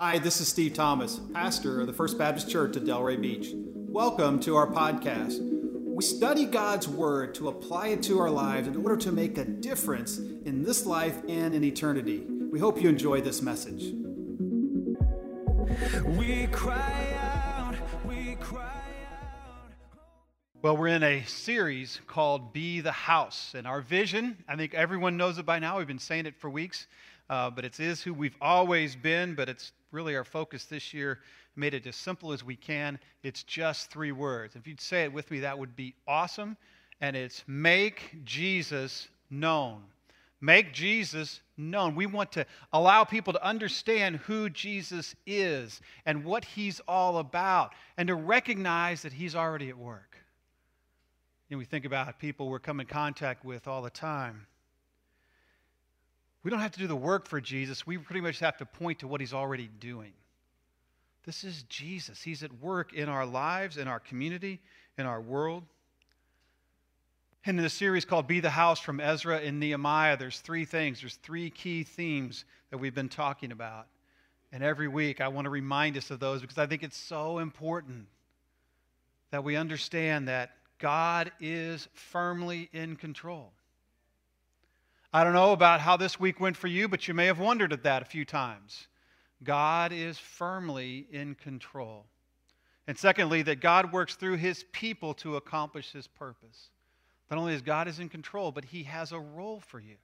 Hi, this is Steve Thomas, pastor of the First Baptist Church at Delray Beach. Welcome to our podcast. We study God's Word to apply it to our lives in order to make a difference in this life and in eternity. We hope you enjoy this message. We cry out, we cry out. Well, we're in a series called Be the House. And our vision, I think everyone knows it by now. We've been saying it for weeks, uh, but it is who we've always been, but it's really our focus this year made it as simple as we can. It's just three words. If you'd say it with me, that would be awesome. And it's make Jesus known. Make Jesus known. We want to allow people to understand who Jesus is and what he's all about and to recognize that he's already at work. Know, we think about people we're coming in contact with all the time. We don't have to do the work for Jesus. We pretty much have to point to what he's already doing. This is Jesus. He's at work in our lives, in our community, in our world. And in the series called Be the House from Ezra and Nehemiah, there's three things. There's three key themes that we've been talking about. And every week I want to remind us of those because I think it's so important that we understand that God is firmly in control. I don't know about how this week went for you, but you may have wondered at that a few times. God is firmly in control. And secondly, that God works through his people to accomplish his purpose. Not only is God is in control, but he has a role for you.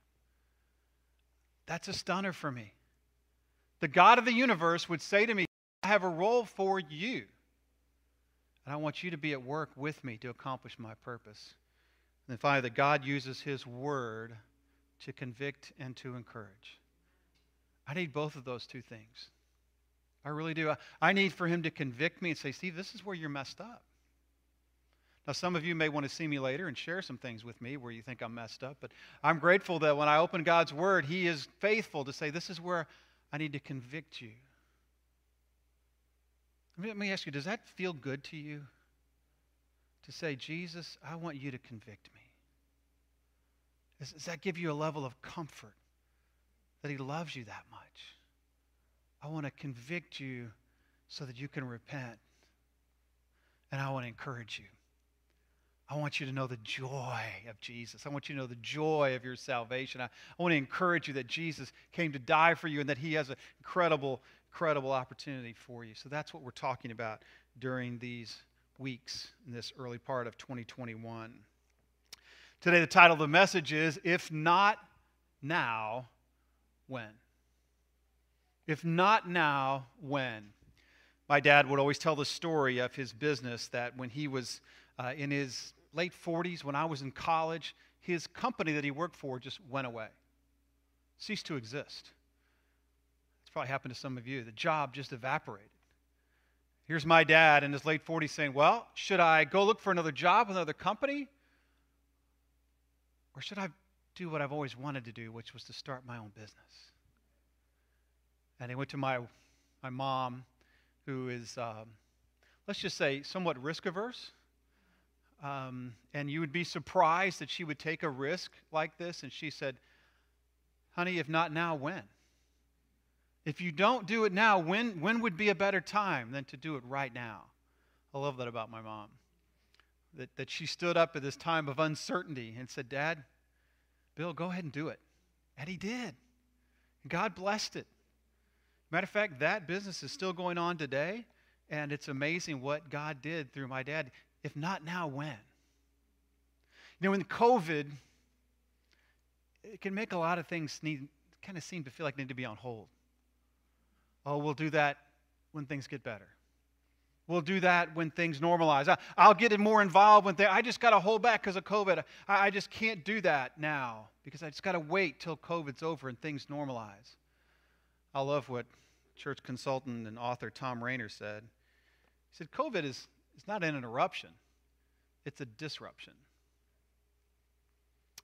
That's a stunner for me. The God of the universe would say to me, I have a role for you. And I want you to be at work with me to accomplish my purpose. And finally, that God uses his word to convict and to encourage. I need both of those two things. I really do. I need for him to convict me and say, Steve, this is where you're messed up. Now, some of you may want to see me later and share some things with me where you think I'm messed up, but I'm grateful that when I open God's Word, He is faithful to say, This is where I need to convict you. Let me ask you, does that feel good to you? To say, Jesus, I want you to convict me. Does, does that give you a level of comfort that He loves you that much? I want to convict you so that you can repent. And I want to encourage you. I want you to know the joy of Jesus. I want you to know the joy of your salvation. I, I want to encourage you that Jesus came to die for you and that He has an incredible, incredible opportunity for you. So that's what we're talking about during these weeks in this early part of 2021. Today, the title of the message is If Not Now, When? If not now, when? My dad would always tell the story of his business that when he was uh, in his late 40s, when I was in college, his company that he worked for just went away, ceased to exist. It's probably happened to some of you. The job just evaporated. Here's my dad in his late 40s saying, Well, should I go look for another job another company? Or should I do what I've always wanted to do, which was to start my own business? And he went to my, my mom, who is, um, let's just say, somewhat risk averse. Um, and you would be surprised that she would take a risk like this. And she said, Honey, if not now, when? If you don't do it now, when, when would be a better time than to do it right now? I love that about my mom that, that she stood up at this time of uncertainty and said, Dad, Bill, go ahead and do it. And he did. God blessed it. Matter of fact, that business is still going on today, and it's amazing what God did through my dad. If not now, when? You know, in COVID, it can make a lot of things need, kind of seem to feel like they need to be on hold. Oh, we'll do that when things get better. We'll do that when things normalize. I, will get more involved when they, I just got to hold back because of COVID. I, just can't do that now because I just got to wait till COVID's over and things normalize. I love what church consultant and author Tom Rainer said. He said, COVID is, is not an interruption, it's a disruption.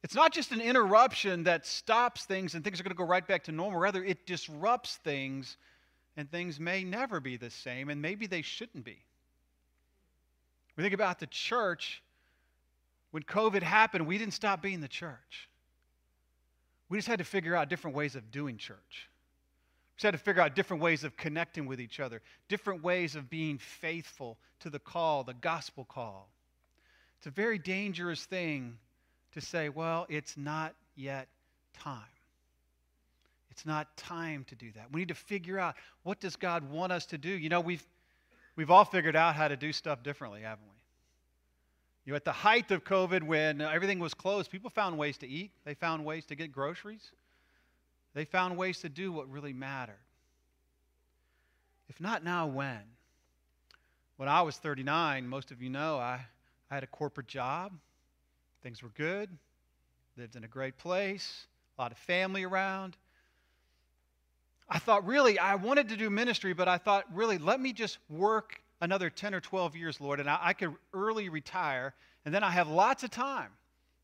It's not just an interruption that stops things and things are going to go right back to normal. Rather, it disrupts things and things may never be the same, and maybe they shouldn't be. We think about the church. When COVID happened, we didn't stop being the church. We just had to figure out different ways of doing church. We just had to figure out different ways of connecting with each other, different ways of being faithful to the call, the gospel call. It's a very dangerous thing to say, well, it's not yet time. It's not time to do that. We need to figure out what does God want us to do. You know, we've we've all figured out how to do stuff differently, haven't we? You know, at the height of COVID, when everything was closed, people found ways to eat. They found ways to get groceries. They found ways to do what really mattered. If not now, when? When I was 39, most of you know, I, I had a corporate job. Things were good. Lived in a great place. A lot of family around. I thought, really, I wanted to do ministry, but I thought, really, let me just work another 10 or 12 years, Lord, and I, I could early retire, and then I have lots of time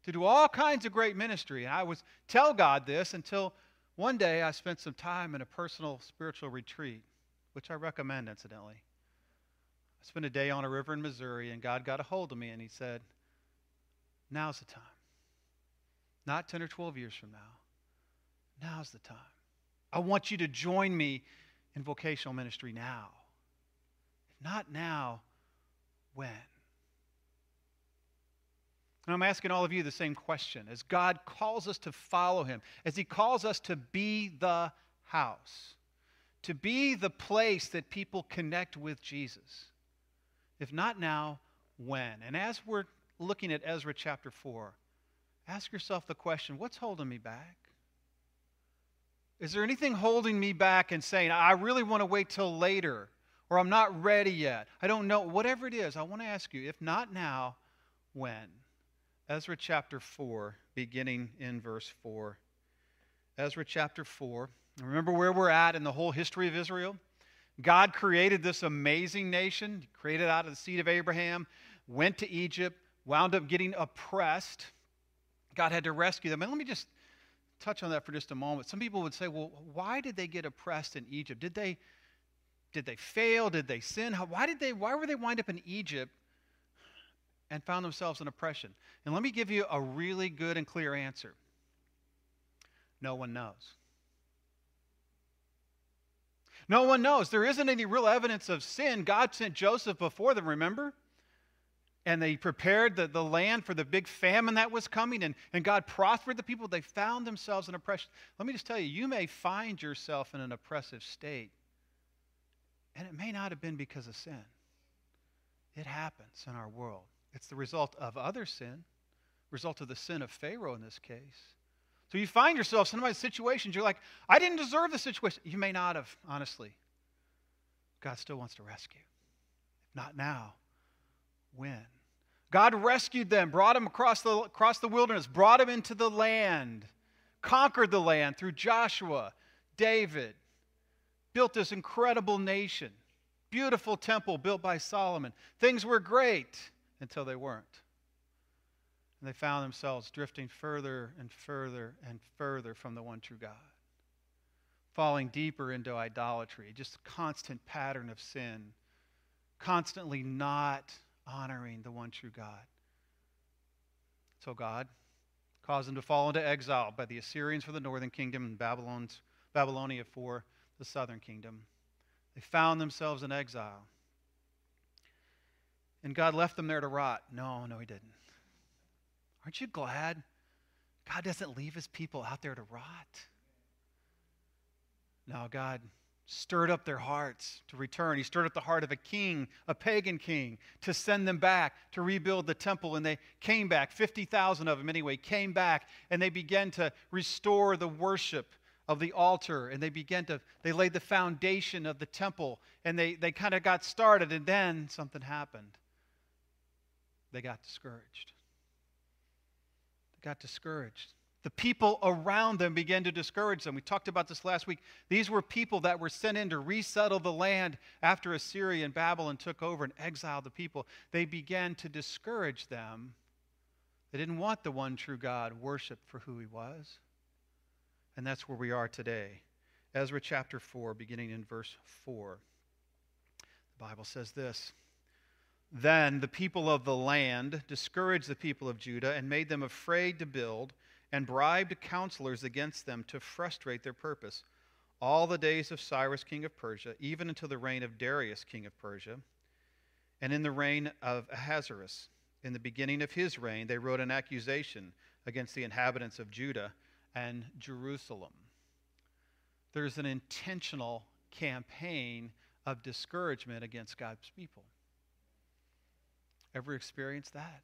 to do all kinds of great ministry. And I was tell God this until one day I spent some time in a personal spiritual retreat, which I recommend, incidentally. I spent a day on a river in Missouri, and God got a hold of me, and He said, Now's the time. Not 10 or 12 years from now. Now's the time. I want you to join me in vocational ministry now. If not now, when? And I'm asking all of you the same question. As God calls us to follow Him, as He calls us to be the house, to be the place that people connect with Jesus. If not now, when? And as we're looking at Ezra chapter 4, ask yourself the question what's holding me back? Is there anything holding me back and saying, I really want to wait till later, or I'm not ready yet? I don't know. Whatever it is, I want to ask you, if not now, when? Ezra chapter 4, beginning in verse 4. Ezra chapter 4. Remember where we're at in the whole history of Israel? God created this amazing nation, created out of the seed of Abraham, went to Egypt, wound up getting oppressed. God had to rescue them. And let me just touch on that for just a moment. Some people would say, well, why did they get oppressed in Egypt? Did they, did they fail? Did they sin? How, why, did they, why were they wind up in Egypt and found themselves in oppression? And let me give you a really good and clear answer. No one knows. No one knows. There isn't any real evidence of sin. God sent Joseph before them, remember? And they prepared the, the land for the big famine that was coming, and, and God prospered the people. They found themselves in oppression. Let me just tell you, you may find yourself in an oppressive state, and it may not have been because of sin. It happens in our world. It's the result of other sin, result of the sin of Pharaoh in this case. So you find yourself in situations, you're like, I didn't deserve the situation. You may not have, honestly. God still wants to rescue. Not now. When? God rescued them, brought them across the, across the wilderness, brought them into the land, conquered the land through Joshua, David, built this incredible nation, beautiful temple built by Solomon. Things were great until they weren't. And they found themselves drifting further and further and further from the one true God, falling deeper into idolatry, just a constant pattern of sin, constantly not honoring the one true God. So God caused them to fall into exile by the Assyrians for the northern kingdom and Babylon's, Babylonia for the southern kingdom. They found themselves in exile. And God left them there to rot. No, no, He didn't. Aren't you glad God doesn't leave His people out there to rot? No, God stirred up their hearts to return. He stirred up the heart of a king, a pagan king, to send them back to rebuild the temple. And they came back, 50,000 of them anyway, came back and they began to restore the worship of the altar and they began to they laid the foundation of the temple and they, they kind of got started and then something happened they got discouraged. They got discouraged. The people around them began to discourage them. We talked about this last week. These were people that were sent in to resettle the land after Assyria and Babylon took over and exiled the people. They began to discourage them. They didn't want the one true God worshiped for who he was. And that's where we are today. Ezra chapter 4, beginning in verse 4. The Bible says this. Then the people of the land discouraged the people of Judah and made them afraid to build and bribed counselors against them to frustrate their purpose. all the days of Cyrus, king of Persia, even until the reign of Darius, king of Persia, and in the reign of Ahasuerus. In the beginning of his reign, they wrote an accusation against the inhabitants of Judah and Jerusalem. There's an intentional campaign of discouragement against God's people. Ever experienced that?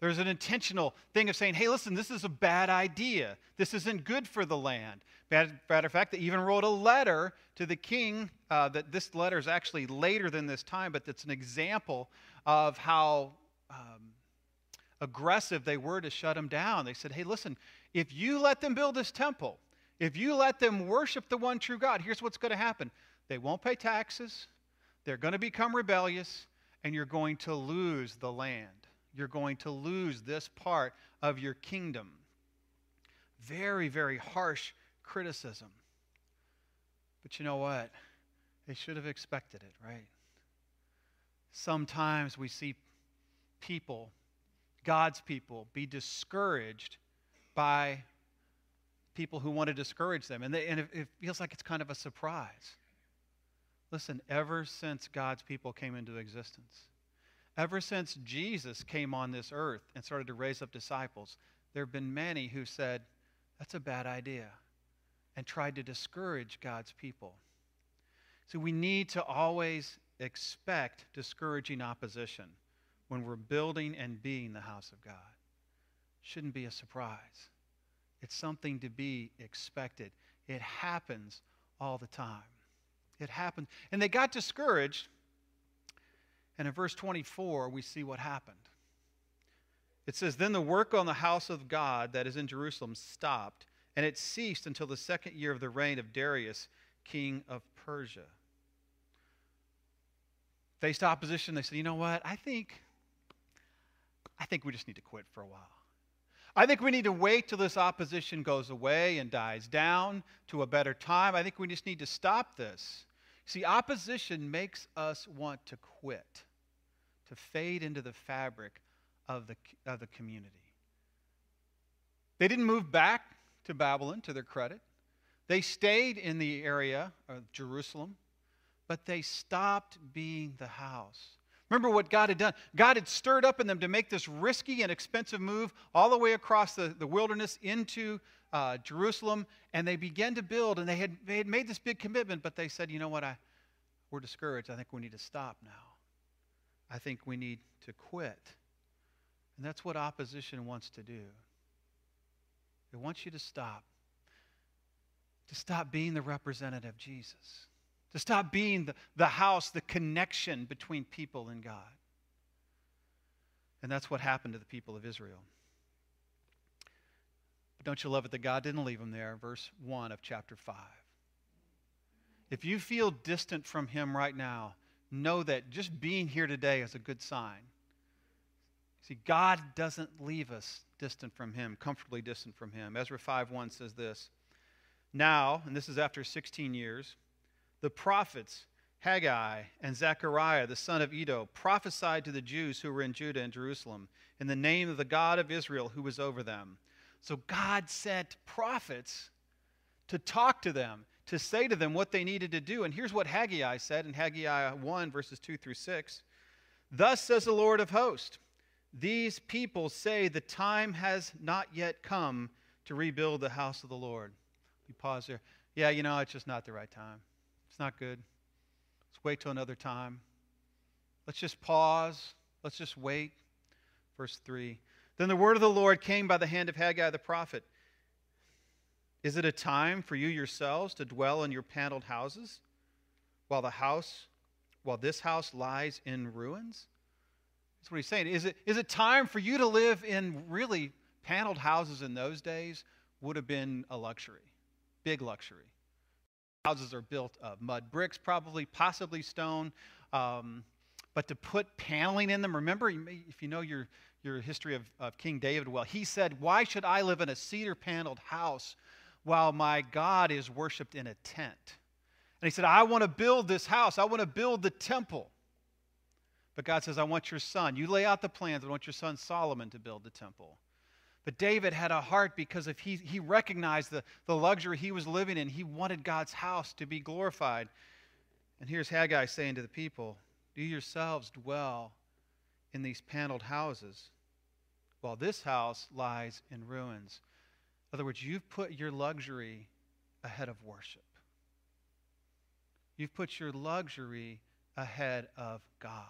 There's an intentional thing of saying, hey, listen, this is a bad idea. This isn't good for the land. Matter of fact, they even wrote a letter to the king. Uh, that this letter is actually later than this time, but it's an example of how um, aggressive they were to shut him down. They said, hey, listen, if you let them build this temple, if you let them worship the one true God, here's what's going to happen they won't pay taxes, they're going to become rebellious, and you're going to lose the land. You're going to lose this part of your kingdom. Very, very harsh criticism. But you know what? They should have expected it, right? Sometimes we see people, God's people, be discouraged by people who want to discourage them. And, they, and it, it feels like it's kind of a surprise. Listen, ever since God's people came into existence, ever since Jesus came on this earth and started to raise up disciples, there have been many who said, that's a bad idea, and tried to discourage God's people. So we need to always expect discouraging opposition when we're building and being the house of God. Shouldn't be a surprise. It's something to be expected. It happens all the time. It happens. And they got discouraged. And in verse 24, we see what happened. It says, Then the work on the house of God that is in Jerusalem stopped, and it ceased until the second year of the reign of Darius, king of Persia. Faced opposition, they said, You know what? I think, I think we just need to quit for a while. I think we need to wait till this opposition goes away and dies down to a better time. I think we just need to stop this. See, opposition makes us want to quit, to fade into the fabric of the, of the community. They didn't move back to Babylon, to their credit. They stayed in the area of Jerusalem, but they stopped being the house. Remember what God had done. God had stirred up in them to make this risky and expensive move all the way across the, the wilderness into uh, Jerusalem, and they began to build, and they had, they had made this big commitment, but they said, you know what, I, we're discouraged. I think we need to stop now. I think we need to quit. And that's what opposition wants to do. It wants you to stop, to stop being the representative of Jesus to stop being the, the house, the connection between people and God. And that's what happened to the people of Israel. But don't you love it that God didn't leave them there? Verse 1 of chapter 5. If you feel distant from Him right now, know that just being here today is a good sign. See, God doesn't leave us distant from Him, comfortably distant from Him. Ezra 5 1 says this Now, and this is after 16 years, the prophets Haggai and Zechariah, the son of Iddo, prophesied to the Jews who were in Judah and Jerusalem in the name of the God of Israel who was over them. So God sent prophets to talk to them, to say to them what they needed to do. And here's what Haggai said in Haggai 1, verses 2 through 6. Thus says the Lord of hosts, these people say the time has not yet come to rebuild the house of the Lord. We pause there. Yeah, you know, it's just not the right time It's not good. Let's wait till another time. Let's just pause. Let's just wait. Verse 3 Then the word of the Lord came by the hand of Haggai the prophet. Is it a time for you yourselves to dwell in your paneled houses while the house, while this house lies in ruins? That's what he's saying. Is it, is it time for you to live in really paneled houses in those days? Would have been a luxury, big luxury. Houses are built of mud bricks, probably, possibly stone. Um, but to put paneling in them, remember, if you know your, your history of, of King David well, he said, Why should I live in a cedar paneled house while my God is worshiped in a tent? And he said, I want to build this house, I want to build the temple. But God says, I want your son. You lay out the plans. I want your son Solomon to build the temple. But David had a heart because if he, he recognized the, the luxury he was living in. He wanted God's house to be glorified. And here's Haggai saying to the people, Do yourselves dwell in these paneled houses, while this house lies in ruins. In other words, you've put your luxury ahead of worship. You've put your luxury ahead of God.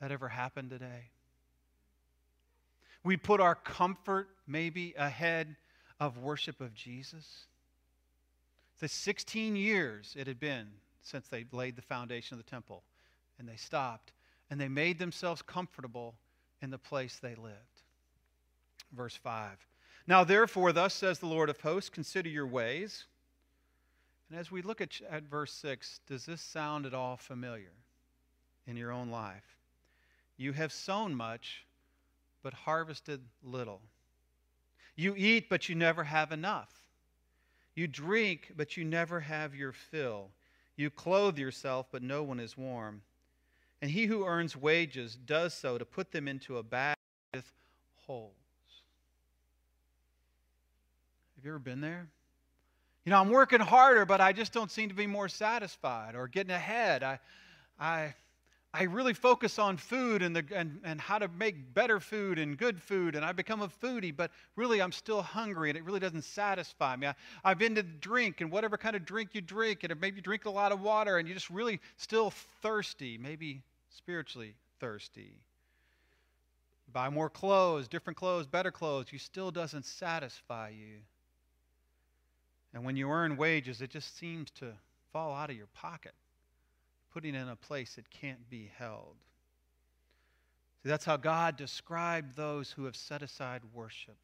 That ever happened today? We put our comfort maybe ahead of worship of Jesus. The 16 years it had been since they laid the foundation of the temple, and they stopped, and they made themselves comfortable in the place they lived. Verse 5. Now, therefore, thus says the Lord of hosts, consider your ways. And as we look at, at verse 6, does this sound at all familiar in your own life? You have sown much but harvested little. You eat, but you never have enough. You drink, but you never have your fill. You clothe yourself, but no one is warm. And he who earns wages does so to put them into a bag with holes. Have you ever been there? You know, I'm working harder, but I just don't seem to be more satisfied or getting ahead. I, I, I really focus on food and, the, and, and how to make better food and good food, and I become a foodie, but really I'm still hungry and it really doesn't satisfy me. I, I've been to drink, and whatever kind of drink you drink, and maybe you drink a lot of water and you're just really still thirsty, maybe spiritually thirsty. buy more clothes, different clothes, better clothes, you still doesn't satisfy you. And when you earn wages, it just seems to fall out of your pocket putting in a place that can't be held. See, that's how God described those who have set aside worship,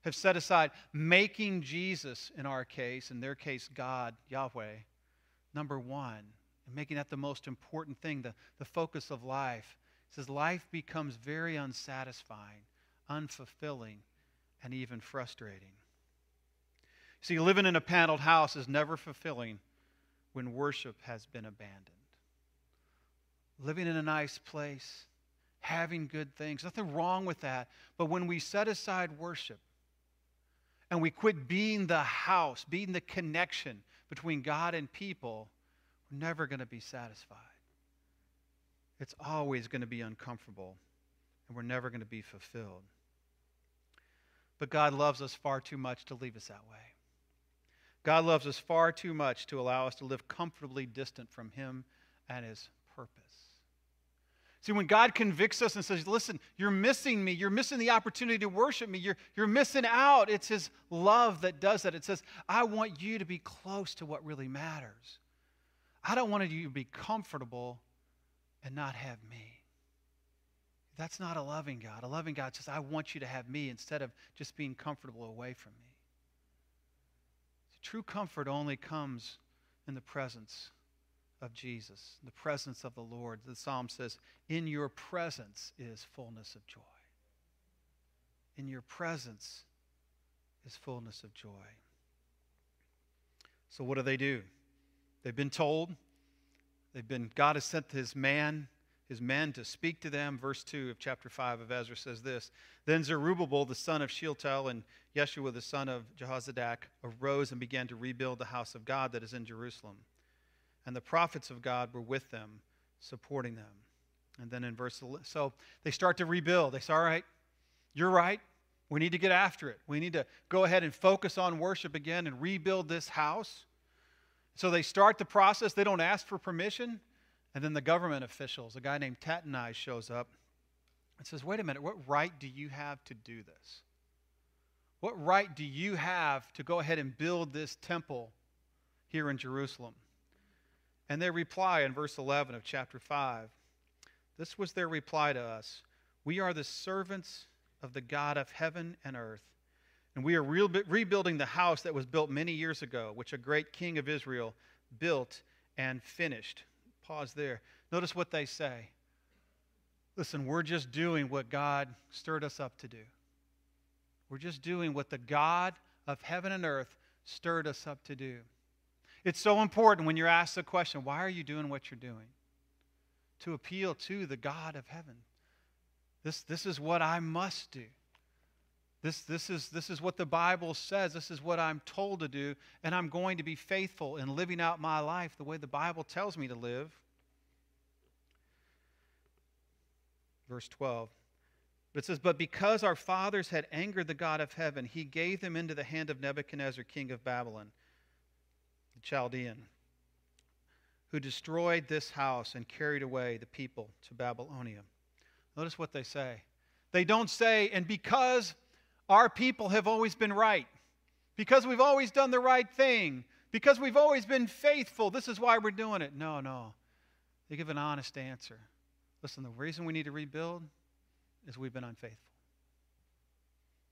have set aside making Jesus, in our case, in their case, God, Yahweh, number one, and making that the most important thing, the, the focus of life. It says life becomes very unsatisfying, unfulfilling, and even frustrating. See, living in a paneled house is never fulfilling when worship has been abandoned living in a nice place, having good things. Nothing wrong with that. But when we set aside worship and we quit being the house, being the connection between God and people, we're never going to be satisfied. It's always going to be uncomfortable, and we're never going to be fulfilled. But God loves us far too much to leave us that way. God loves us far too much to allow us to live comfortably distant from Him and His purpose. See, when God convicts us and says, Listen, you're missing me, you're missing the opportunity to worship me, you're, you're missing out, it's His love that does that. It says, I want you to be close to what really matters. I don't want you to be comfortable and not have me. That's not a loving God. A loving God says, I want you to have me instead of just being comfortable away from me. True comfort only comes in the presence of Jesus, the presence of the Lord. The psalm says, In your presence is fullness of joy. In your presence is fullness of joy. So, what do they do? They've been told. They've been, God has sent his man, his men to speak to them. Verse 2 of chapter 5 of Ezra says this Then Zerubbabel, the son of Shealtiel, and Yeshua, the son of Jehozadak, arose and began to rebuild the house of God that is in Jerusalem and the prophets of God were with them, supporting them. And then in verse, so they start to rebuild. They say, all right, you're right. We need to get after it. We need to go ahead and focus on worship again and rebuild this house. So they start the process. They don't ask for permission. And then the government officials, a guy named Tattenai, shows up and says, Wait a minute, what right do you have to do this? What right do you have to go ahead and build this temple here in Jerusalem? And they reply in verse 11 of chapter 5 this was their reply to us We are the servants of the God of heaven and earth, and we are re- rebuilding the house that was built many years ago, which a great king of Israel built and finished. Pause there. Notice what they say. Listen, we're just doing what God stirred us up to do. We're just doing what the God of heaven and earth stirred us up to do. It's so important when you're asked the question, why are you doing what you're doing? To appeal to the God of heaven. This, this is what I must do. This, this, is, this is what the Bible says. This is what I'm told to do. And I'm going to be faithful in living out my life the way the Bible tells me to live. Verse 12. It says, But because our fathers had angered the God of heaven, he gave them into the hand of Nebuchadnezzar, king of Babylon, the Chaldean, who destroyed this house and carried away the people to Babylonia. Notice what they say. They don't say, and because our people have always been right, because we've always done the right thing, because we've always been faithful, this is why we're doing it. No, no. They give an honest answer. Listen, the reason we need to rebuild is we've been unfaithful.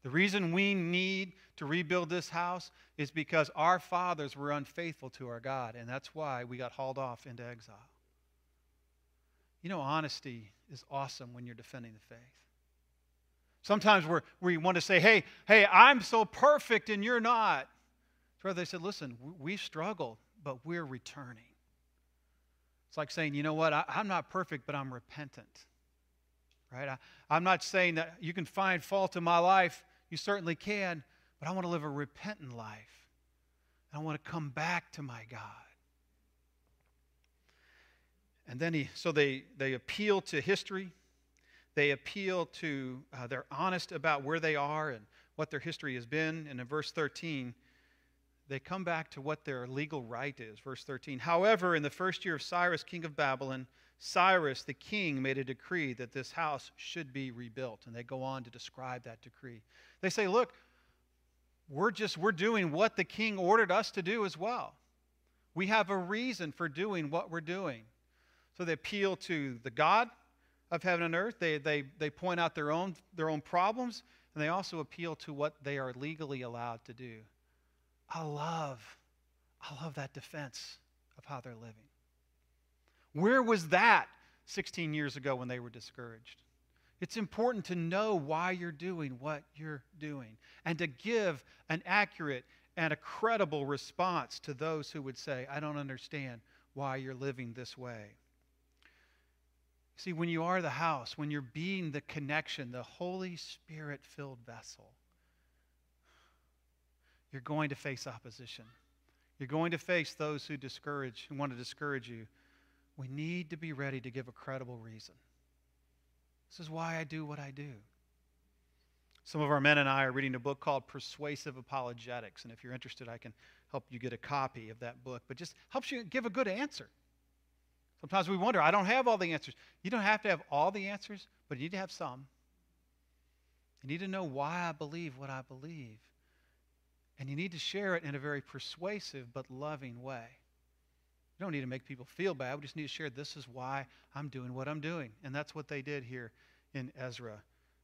The reason we need to rebuild this house is because our fathers were unfaithful to our God, and that's why we got hauled off into exile. You know, honesty is awesome when you're defending the faith. Sometimes we're, we want to say, hey, hey, I'm so perfect and you're not. Rather, they said, listen, we struggled, but we're returning. It's like saying, you know what, I, I'm not perfect, but I'm repentant. Right? I, I'm not saying that you can find fault in my life. You certainly can, but I want to live a repentant life. I want to come back to my God. And then he, so they, they appeal to history. They appeal to, uh, they're honest about where they are and what their history has been. And in verse 13, they come back to what their legal right is. Verse 13. However, in the first year of Cyrus, king of Babylon, Cyrus the king made a decree that this house should be rebuilt. And they go on to describe that decree. They say, look, we're just we're doing what the king ordered us to do as well. We have a reason for doing what we're doing. So they appeal to the God of heaven and earth. They, they, they point out their own, their own problems, and they also appeal to what they are legally allowed to do. I love, I love that defense of how they're living. Where was that 16 years ago when they were discouraged? It's important to know why you're doing what you're doing and to give an accurate and a credible response to those who would say, I don't understand why you're living this way. See, when you are the house, when you're being the connection, the Holy Spirit filled vessel, you're going to face opposition. You're going to face those who discourage, who want to discourage you. We need to be ready to give a credible reason. This is why I do what I do. Some of our men and I are reading a book called Persuasive Apologetics. And if you're interested, I can help you get a copy of that book. But just helps you give a good answer. Sometimes we wonder, I don't have all the answers. You don't have to have all the answers, but you need to have some. You need to know why I believe what I believe. And you need to share it in a very persuasive but loving way. You don't need to make people feel bad. We just need to share this is why I'm doing what I'm doing. And that's what they did here in Ezra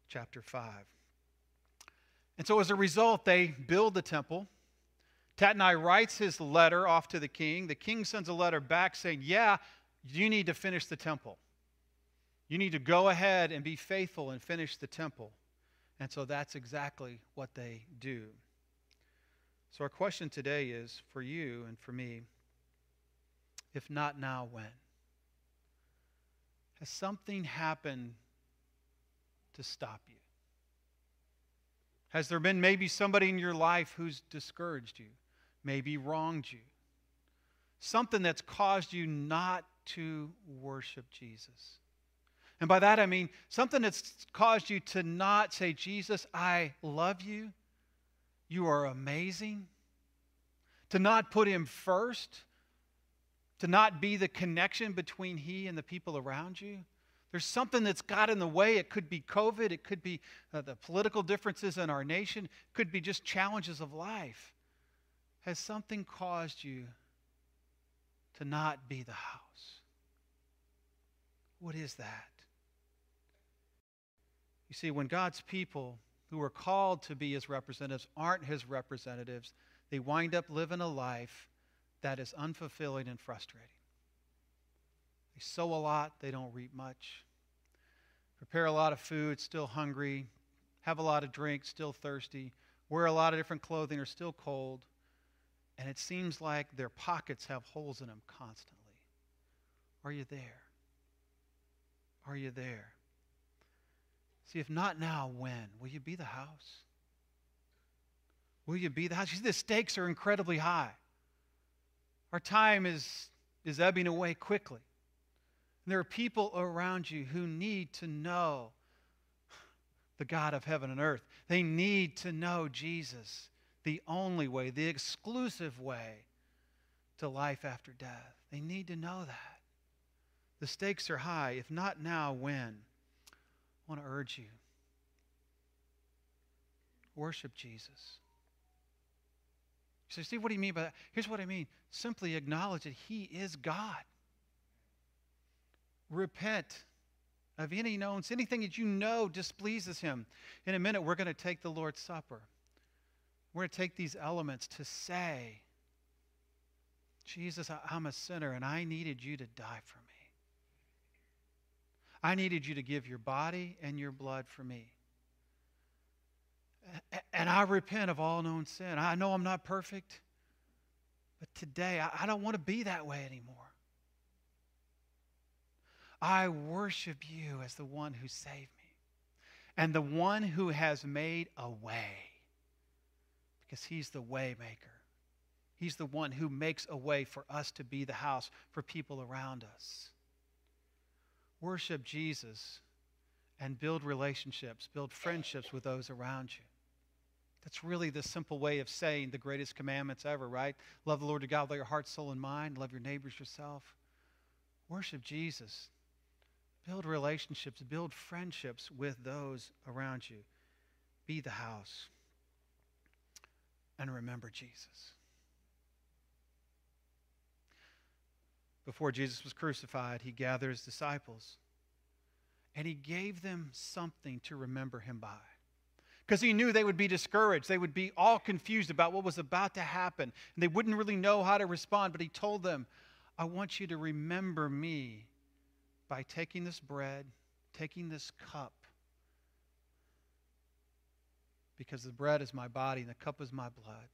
chapter 5. And so as a result, they build the temple. Tatnai writes his letter off to the king. The king sends a letter back saying, Yeah, you need to finish the temple. You need to go ahead and be faithful and finish the temple. And so that's exactly what they do. So, our question today is for you and for me if not now, when? Has something happened to stop you? Has there been maybe somebody in your life who's discouraged you, maybe wronged you? Something that's caused you not to worship Jesus. And by that I mean something that's caused you to not say, Jesus, I love you. You are amazing. To not put him first. To not be the connection between he and the people around you. There's something that's got in the way. It could be COVID. It could be uh, the political differences in our nation. It could be just challenges of life. Has something caused you to not be the house? What is that? You see, when God's people who are called to be his representatives aren't his representatives, they wind up living a life that is unfulfilling and frustrating. They sow a lot, they don't reap much. Prepare a lot of food, still hungry. Have a lot of drink, still thirsty. Wear a lot of different clothing, are still cold. And it seems like their pockets have holes in them constantly. Are you there? Are you there? See, if not now, when? Will you be the house? Will you be the house? You see, the stakes are incredibly high. Our time is, is ebbing away quickly. And there are people around you who need to know the God of heaven and earth. They need to know Jesus, the only way, the exclusive way to life after death. They need to know that. The stakes are high. If not now, when? I want to urge you worship Jesus. Say, Steve, what do you mean by that? Here's what I mean simply acknowledge that He is God. Repent of any known, anything that you know displeases Him. In a minute, we're going to take the Lord's Supper. We're going to take these elements to say, Jesus, I'm a sinner and I needed you to die for me. I needed you to give your body and your blood for me. And I repent of all known sin. I know I'm not perfect, but today I don't want to be that way anymore. I worship you as the one who saved me and the one who has made a way because he's the way maker. He's the one who makes a way for us to be the house for people around us. Worship Jesus and build relationships, build friendships with those around you. That's really the simple way of saying the greatest commandments ever, right? Love the Lord your God with all your heart, soul, and mind. Love your neighbors yourself. Worship Jesus. Build relationships, build friendships with those around you. Be the house. And remember Jesus. Before Jesus was crucified, he gathered his disciples and he gave them something to remember him by because he knew they would be discouraged. They would be all confused about what was about to happen, and they wouldn't really know how to respond. But he told them, I want you to remember me by taking this bread, taking this cup, because the bread is my body and the cup is my blood.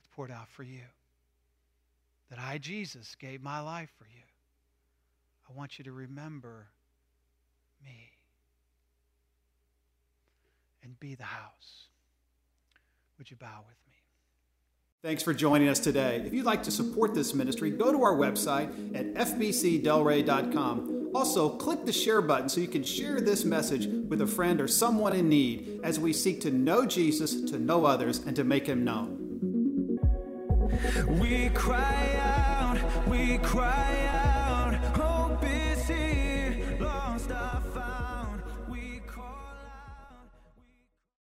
It's poured out for you. That I, Jesus, gave my life for you. I want you to remember me and be the house. Would you bow with me? Thanks for joining us today. If you'd like to support this ministry, go to our website at fbcdelray.com. Also, click the share button so you can share this message with a friend or someone in need as we seek to know Jesus, to know others, and to make him known. We cry out, we cry out.